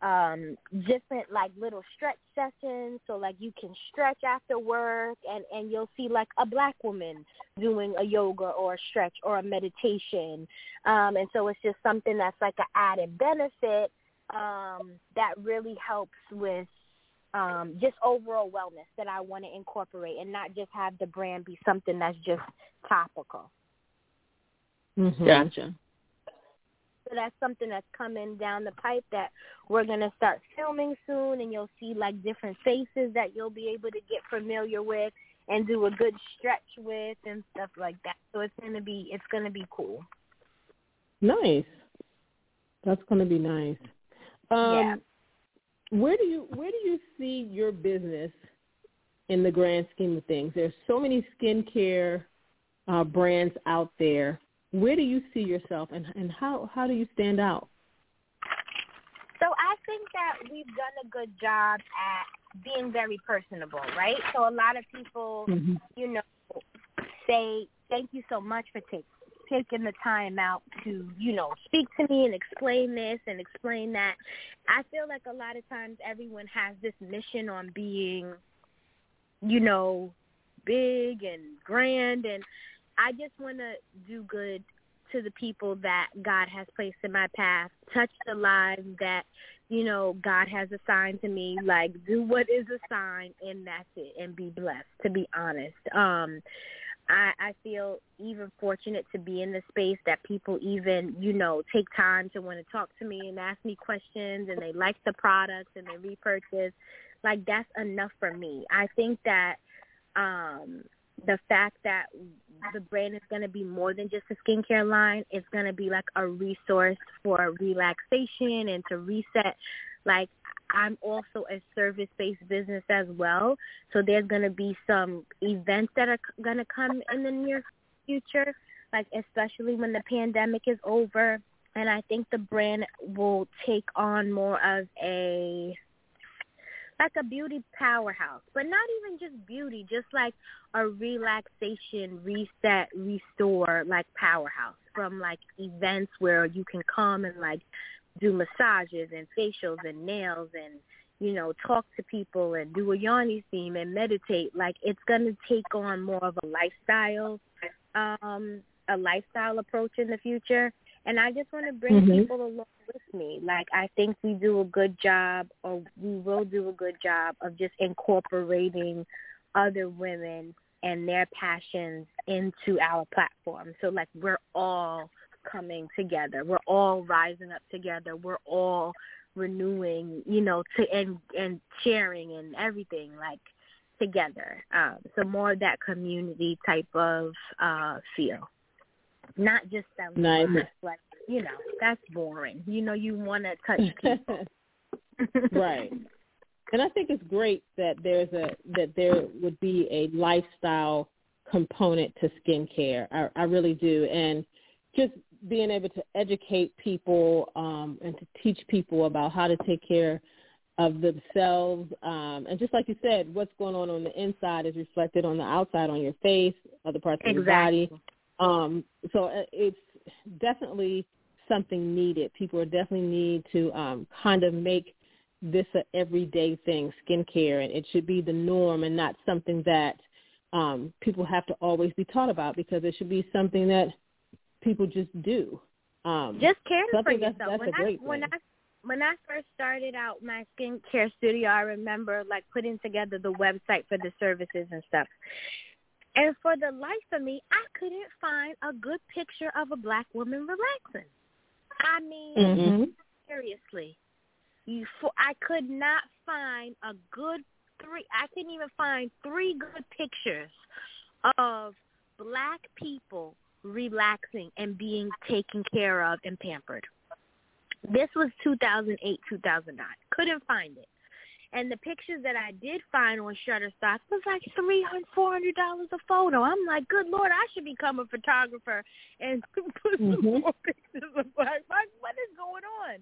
um different like little stretch sessions so like you can stretch after work and and you'll see like a black woman doing a yoga or a stretch or a meditation um and so it's just something that's like an added benefit um that really helps with um just overall wellness that I want to incorporate and not just have the brand be something that's just topical
Mhm.
Gotcha.
So that's something that's coming down the pipe that we're going to start filming soon, and you'll see like different faces that you'll be able to get familiar with and do a good stretch with and stuff like that. So it's going to be it's going to be cool.
Nice. That's going to be nice. Um,
Yeah.
Where do you where do you see your business in the grand scheme of things? There's so many skincare uh, brands out there. Where do you see yourself, and and how how do you stand out?
So I think that we've done a good job at being very personable, right? So a lot of people, mm-hmm. you know, say thank you so much for taking taking the time out to, you know, speak to me and explain this and explain that. I feel like a lot of times everyone has this mission on being, you know, big and grand and I just want to do good to the people that God has placed in my path, touch the lives that, you know, God has assigned to me, like do what is assigned and that's it and be blessed, to be honest. Um I, I feel even fortunate to be in the space that people even, you know, take time to want to talk to me and ask me questions and they like the products and they repurchase. Like that's enough for me. I think that um the fact that the brand is going to be more than just a skincare line. It's going to be like a resource for relaxation and to reset. Like I'm also a service-based business as well, so there's going to be some events that are going to come in the near future, like especially when the pandemic is over. And I think the brand will take on more of a like a beauty powerhouse, but not even just beauty, just like a relaxation, reset, restore, like powerhouse from like events where you can come and like do massages and facials and nails and you know talk to people and do a yoni steam and meditate. Like it's gonna take on more of a lifestyle, um, a lifestyle approach in the future. And I just want to bring mm-hmm. people along with me. Like I think we do a good job, or we will do a good job of just incorporating other women and their passions into our platform. So like we're all coming together. We're all rising up together. We're all renewing, you know, to and and sharing and everything like together. Um, so more of that community type of uh feel not just selling nice. Like you know, that's boring. You know, you want to touch people.
right. And I think it's great that there's a that there would be a lifestyle component to skincare. I, I really do, and just being able to educate people um, and to teach people about how to take care of themselves, um, and just like you said, what's going on on the inside is reflected on the outside, on your face, other parts of your body. Um, so uh, it's definitely something needed. People definitely need to um, kind of make this a everyday thing, skincare, and it should be the norm and not something that um, people have to always be taught about because it should be something that people just do. Um,
just care
so
for
yourself.
That's,
that's
when I when I when I first started out my skincare studio, I remember like putting together the website for the services and stuff. And for the life of me, I couldn't find a good picture of a black woman relaxing. I mean, mm-hmm. seriously, you. For, I could not find a good three. I couldn't even find three good pictures of black people relaxing and being taken care of and pampered. This was 2008, 2009. Couldn't find it. And the pictures that I did find on Shutterstock was like three hundred, four hundred dollars a photo. I'm like, good lord, I should become a photographer and put mm-hmm. some more pictures of like, what is going on?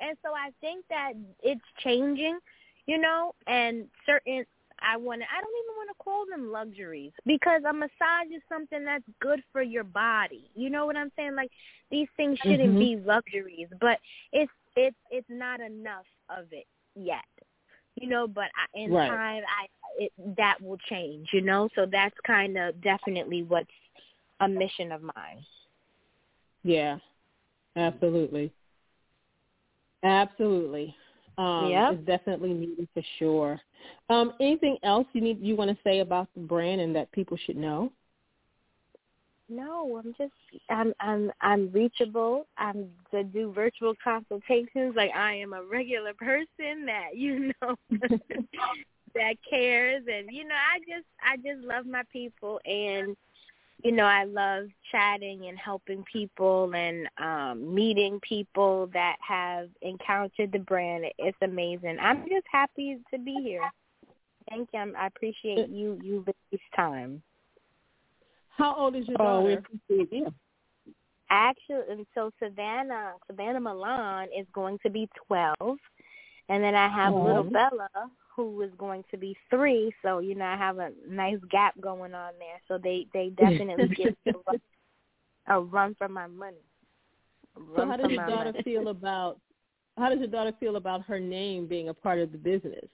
And so I think that it's changing, you know, and certain I want to, I don't even want to call them luxuries because a massage is something that's good for your body. You know what I'm saying? Like these things shouldn't mm-hmm. be luxuries, but it's it's it's not enough of it yet you know, but I, in right. time, I it, that will change, you know. So that's kind of definitely what's a mission of mine.
Yeah, absolutely, absolutely. Um, yeah, it's definitely needed for sure. Um, anything else you need you want to say about the brand and that people should know?
No, I'm just I'm I'm I'm reachable. I'm to do virtual consultations. Like I am a regular person that you know that cares, and you know I just I just love my people, and you know I love chatting and helping people and um meeting people that have encountered the brand. It's amazing. I'm just happy to be here. Thank you. I appreciate you you this time.
How old is your oh, daughter?
We appreciate you.
Actually, and so Savannah, Savannah Milan is going to be 12. And then I have
Oh.
little Bella, who is going to be three. So, you know, I have a nice gap going on there. So they, they definitely get a run, a run for my money.
So how does your daughter
money.
feel about how does your daughter feel about her name being a part of the business?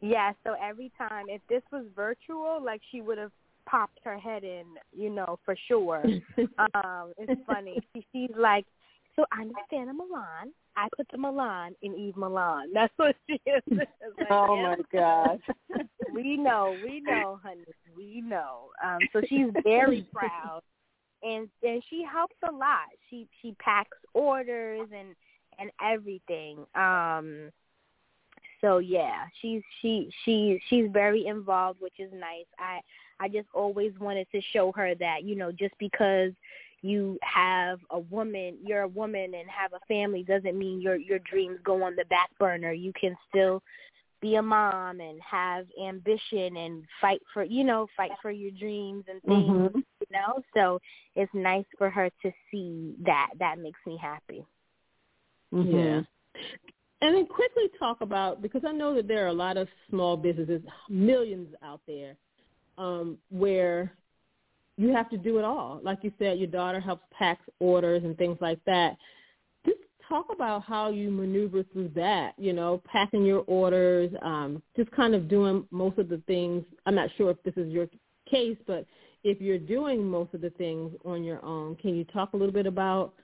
Yeah, so every time, if this was virtual, like she would have popped her head in, you know, for sure. um, it's funny. She, she's like, so I'm Savannah Milan. I put the Milan in Eve Milan. That's what she is. Like,
Oh my gosh.
we know, we know, honey, we know. Um, so she's very proud, and and she helps a lot. She she packs orders and and everything. Um, so yeah, she's she she she's very involved, which is nice. I I just always wanted to show her that you know just because you have a woman, you're a woman and have a family doesn't mean your your dreams go on the back burner. You can still be a mom and have ambition and fight for you know fight for your dreams and things
Mhm.
you know so it's nice for her to see that that makes me happy
Yeah. And then quickly talk about because I know that there are a lot of small businesses, millions out there, um, where you have to do it all. Like you said, your daughter helps pack orders and things like that. Just talk about how you maneuver through that, you know, packing your orders, um, just kind of doing most of the things. I'm not sure if this is your case, but if you're doing most of the things on your own, can you talk a little bit about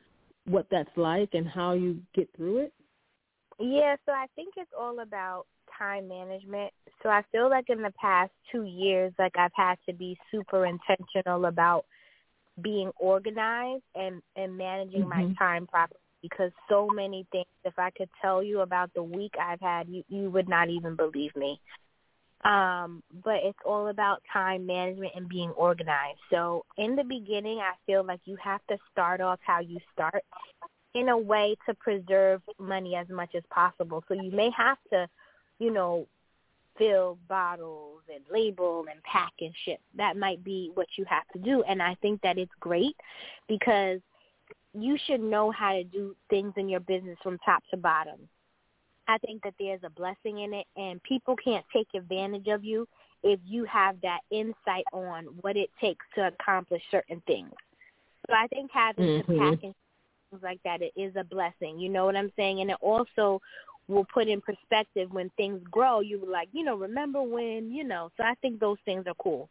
what that's like and how you get through it?
Yeah, so I think it's all about time management. So I feel like in the past two years, like I've had to be super intentional about being organized and and managing my
Mhm.
time properly because so many things. If I could tell you about the week I've had, you you would not even believe me. Um, but it's all about time management and being organized. So in the beginning, I feel like you have to start off how you start in a way to preserve money as much as possible. So you may have to, you know, fill bottles and label and pack and ship. That might be what you have to do. And I think that it's great because you should know how to do things in your business from top to bottom. I think that there's a blessing in it and people can't take advantage of you if you have that insight on what it takes to accomplish certain things. So I think having
Mhm.
pack and things like that it is a blessing. You know what I'm saying? And it also will put in perspective when things grow. You were like, you know, remember when, you know. So I think those things are cool.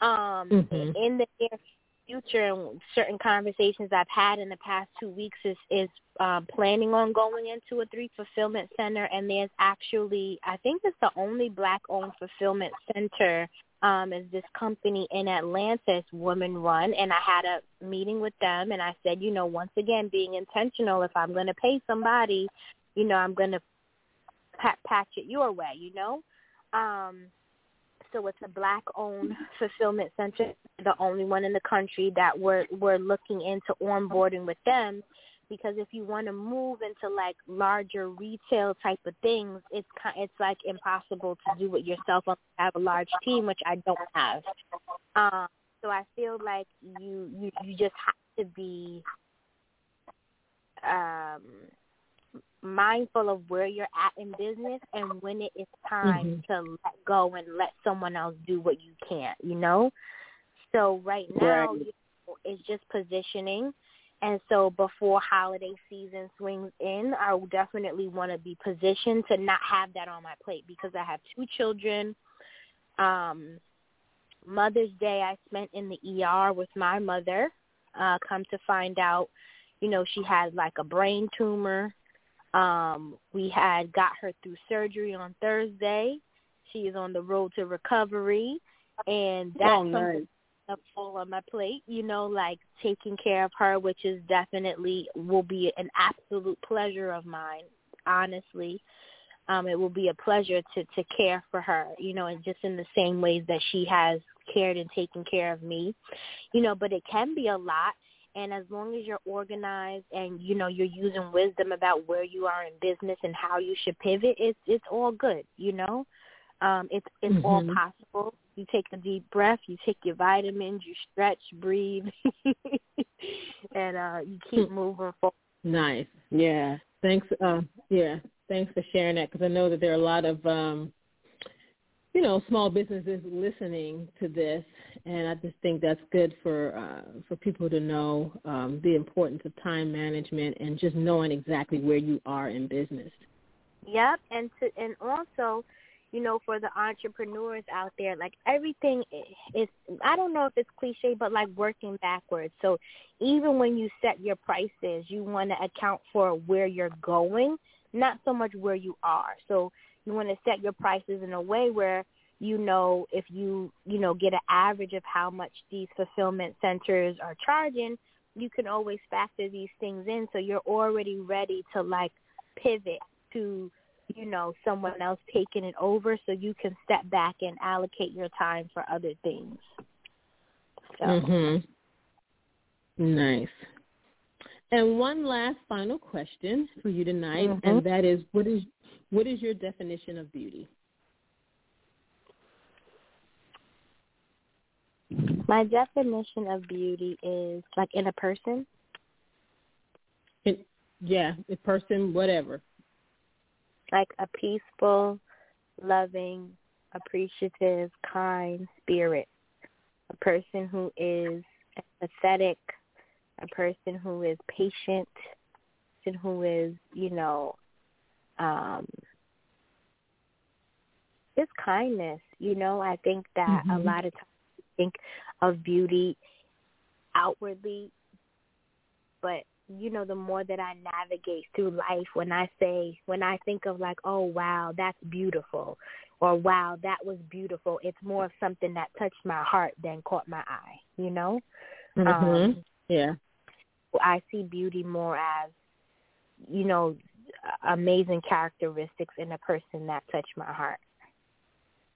Um,
Mhm.
In the near future, and certain conversations I've had in the past two weeks is is um, planning on going into a three fulfillment center, and there's actually I think it's the only black-owned fulfillment center um, is this company in Atlanta. It's woman run, and I had a meeting with them, and I said, you know, once again, being intentional. If I'm going to pay somebody, you know, I'm going to pa- patch it your way, you know. Um, so it's a black-owned fulfillment center, the only one in the country that we're we're looking into onboarding with them. Because if you want to move into like larger retail type of things, it's ki- it's like impossible to do it yourself unless you have a large team, which I don't have. Um, so I feel like you you you just have to be um mindful of where you're at in business and when it is time
Mhm.
to let go and let someone else do what you can't, you know? So right now
Right.
you know, it's just positioning. And so before holiday season swings in, I will definitely want to be positioned to not have that on my plate because I have two children. Um Mother's Day I spent in the ER with my mother. Uh come to find out, you know, she had like a brain tumor um, we had got her through surgery on Thursday. She is on the road to recovery, and that's
Oh, nice.
that's full on my plate. You know, like taking care of her, which is definitely will be an absolute pleasure of mine. Honestly, um, it will be a pleasure to to care for her. You know, and just in the same ways that she has cared and taken care of me. You know, but it can be a lot and as long as you're organized and you know you're using wisdom about where you are in business and how you should pivot it's it's all good you know um it's it's all
Mhm.
possible You take a deep breath, you take your vitamins, you stretch, breathe, and uh you keep hmm. moving forward.
Nice. Yeah. Thanks. Uh, yeah. Thanks for sharing that because I know that there are a lot of um, you know, small businesses listening to this, and I just think that's good for uh, for people to know um, the importance of time management and just knowing exactly where you are in business.
Yep, and to and also, you know, for the entrepreneurs out there, like everything is I don't know if it's cliche, but like working backwards. So even when you set your prices, you want to account for where you're going, not so much where you are. So you want to set your prices in a way where you know if you you know get an average of how much these fulfillment centers are charging you can always factor these things in. So you're already ready to like pivot to you know someone else taking it over so you can step back and allocate your time for other things.
So. Mhm nice. And one last final question for you tonight mm-hmm. and that is what is what is your definition of beauty?
My definition of beauty is like in a person.
In, yeah, a person, whatever.
Like a peaceful, loving, appreciative, kind spirit. A person who is empathetic, a person who is patient, and who is, you know, um just kindness you know i think that mm-hmm. a lot of times we think of beauty outwardly but you know the more that i navigate through life when i say when i think of like oh wow that's beautiful or wow that was beautiful it's more of something that touched my heart than caught my eye you know
mhm um, yeah
i see beauty more as you know amazing characteristics in a person that touched my heart.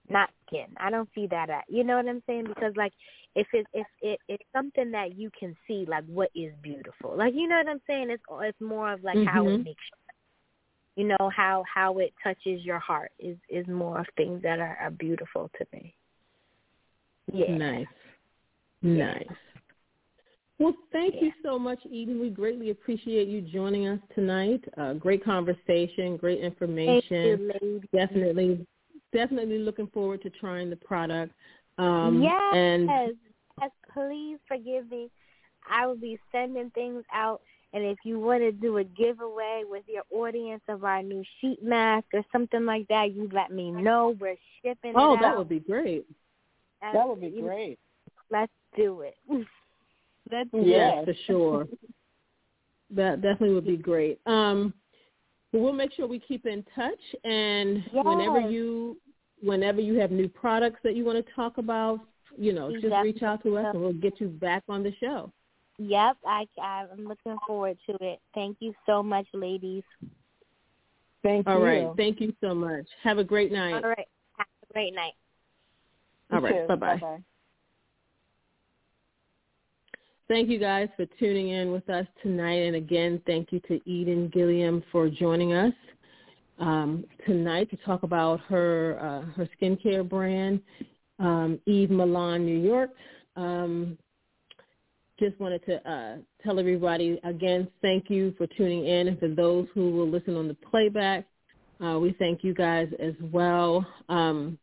Not skin. I don't see that at you know what I'm saying? Because like if it if it it's something that you can see like what is beautiful. Like you know what I'm saying? It's it's more of like mm-hmm. how it mm-hmm. makes you you know, how how it touches your heart is is more of things that are, are beautiful to me. Yeah.
Nice. Nice. Well, thank yeah. you so much, Eden. We greatly appreciate you joining us tonight. Uh, great conversation, great information.
You,
definitely, definitely looking forward to trying the product. Um,
yes,
and
yes, please forgive me. I will be sending things out, and if you want to do a giveaway with your audience of our new sheet mask or something like that, you let me know. We're shipping.
Oh,
that
would be great.
that would be great.
Let's do it.
That's yeah, for sure. that definitely would be great. Um, we'll make sure we keep in touch, and
yes.
whenever you whenever you have new products that you want to talk about, you know, just reach out to us, and we'll get you back on the show.
Yep, I, I'm looking forward to it. Thank you so much, ladies.
Thank
All
you.
All right, thank you so much. Have a great night.
All right, have a great night.
All right, bye bye. Thank you guys for tuning in with us tonight. And again, thank you to Eden Gilliam for joining us um, tonight to talk about her uh, her skincare brand, um, Eve Milan, New York. Um, just wanted to uh, tell everybody again, thank you for tuning in. And for those who will listen on the playback, uh, we thank you guys as well. Um,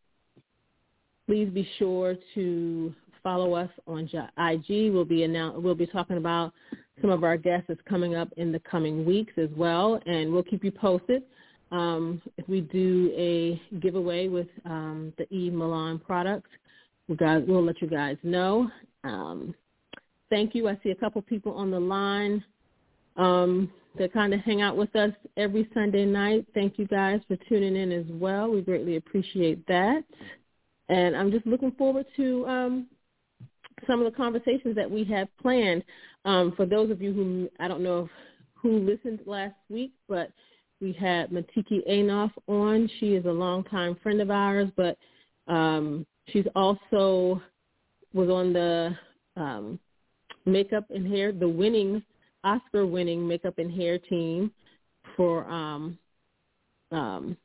please be sure to follow us on IG. We'll be we'll be talking about some of our guests that's coming up in the coming weeks as well, and we'll keep you posted. Um, if we do a giveaway with um, the Eve Milan products, we'll, guys, we'll let you guys know. Um, thank you. I see a couple people on the line um, that kind of hang out with us every Sunday night. Thank you guys for tuning in as well. We greatly appreciate that. And I'm just looking forward to um, some of the conversations that we have planned. Um, for those of you who I don't know who listened last week, but we had Matiki Anoff on. She is a longtime friend of ours, but um, she's also was on the um, makeup and hair, the winning Oscar-winning makeup and hair team for um, um,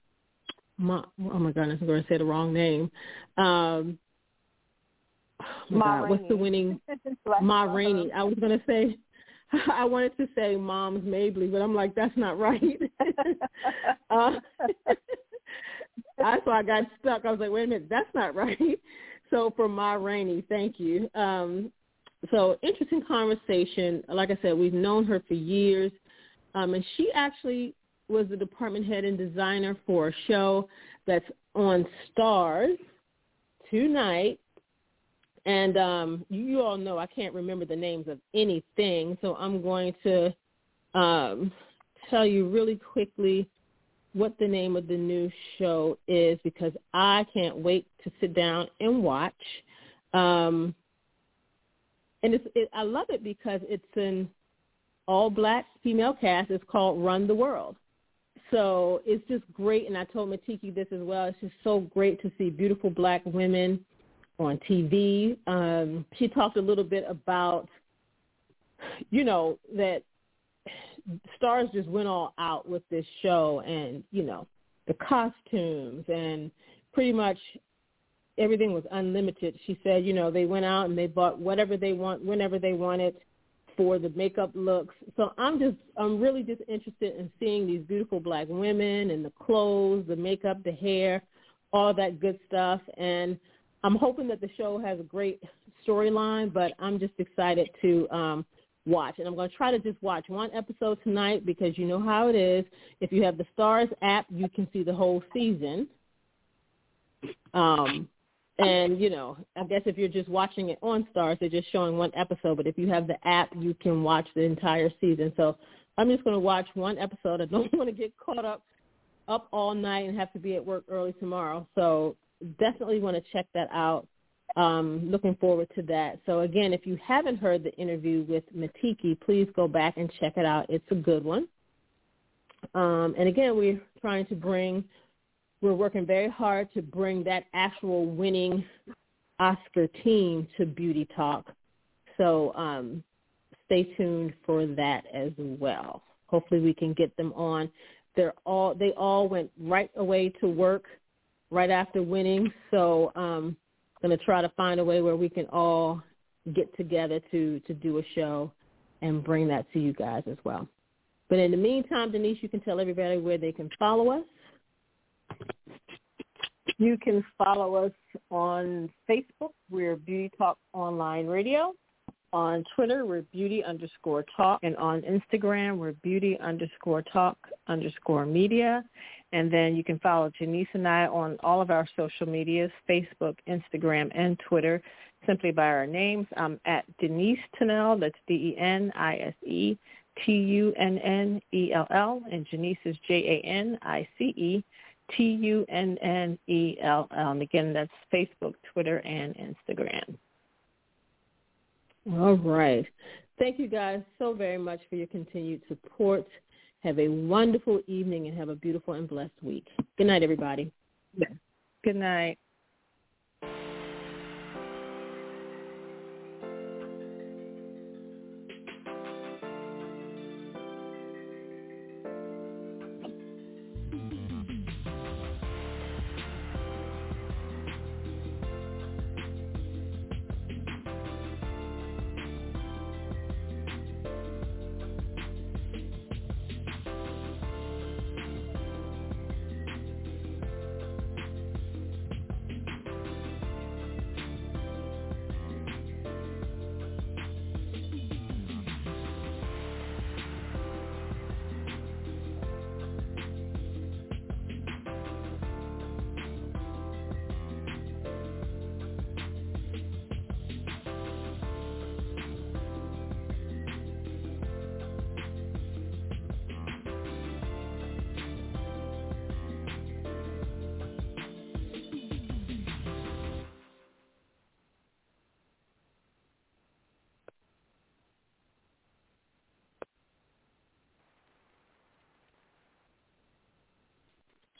my, oh my goodness, I'm going to say the wrong name. Um, oh my God, what's the winning Ma Rainey? I was gonna say I wanted to say Moms Mabley, but I'm like, that's not right. uh, that's why I got stuck. I was like, wait a minute, that's not right. So for Ma Rainey, thank you. Um, so interesting conversation. Like I said, we've known her for years, um, and she actually was the department head and designer for a show that's on Starz tonight and um, you all know I can't remember the names of anything, so I'm going to um, tell you really quickly what the name of the new show is because I can't wait to sit down and watch. Um, and it's, it, I love it because it's an all-black female cast. It's called Run the World. So it's just great, and I told Matiki this as well. It's just so great to see beautiful black women on TV. Um, she talked a little bit about, you know, that Starz just went all out with this show and, you know, the costumes and pretty much everything was unlimited. She said, you know, they went out and they bought whatever they want whenever they wanted for the makeup looks. So I'm just I'm really just interested in seeing these beautiful black women and the clothes, the makeup, the hair, all that good stuff and I'm hoping that the show has a great storyline, but I'm just excited to um, watch. And I'm going to try to just watch one episode tonight because you know how it is. If you have the Starz app, you can see the whole season. Um, and, you know, I guess if you're just watching it on Starz, they're just showing one episode. But if you have the app, you can watch the entire season. So I'm just going to watch one episode. I don't want to get caught up up all night and have to be at work early tomorrow. So definitely want to check that out. Um, looking forward to that. So again, if you haven't heard the interview with Matiki, please go back and check it out. It's a good one. Um, and again, we're trying to bring, we're working very hard to bring that actual winning Oscar team to Beauty Talk. So um, stay tuned for that as well. Hopefully we can get them on. They're all, they all went right away to work right after winning. So um, going to try to find a way where we can all get together to, to do a show and bring that to you guys as well. But in the meantime, Denise, you can tell everybody where they can follow us.
You can follow us on Facebook. We're Beauty Talk Online Radio. On Twitter, we're beauty underscore talk. And on Instagram, we're beauty underscore talk underscore media. And then you can follow Janice and I on all of our social medias, Facebook, Instagram, and Twitter, simply by our names. I'm at Denise Tunnell. That's D-E-N-I-S-E. T-U-N-N-E-L-L, and Janice is J-A-N-I-C-E, T-U-N-N-E-L-L. And again, that's Facebook, Twitter, and Instagram.
All right. Thank you guys so very much for your continued support. Have a wonderful evening and have a beautiful and blessed week. Good night, everybody.
Good night.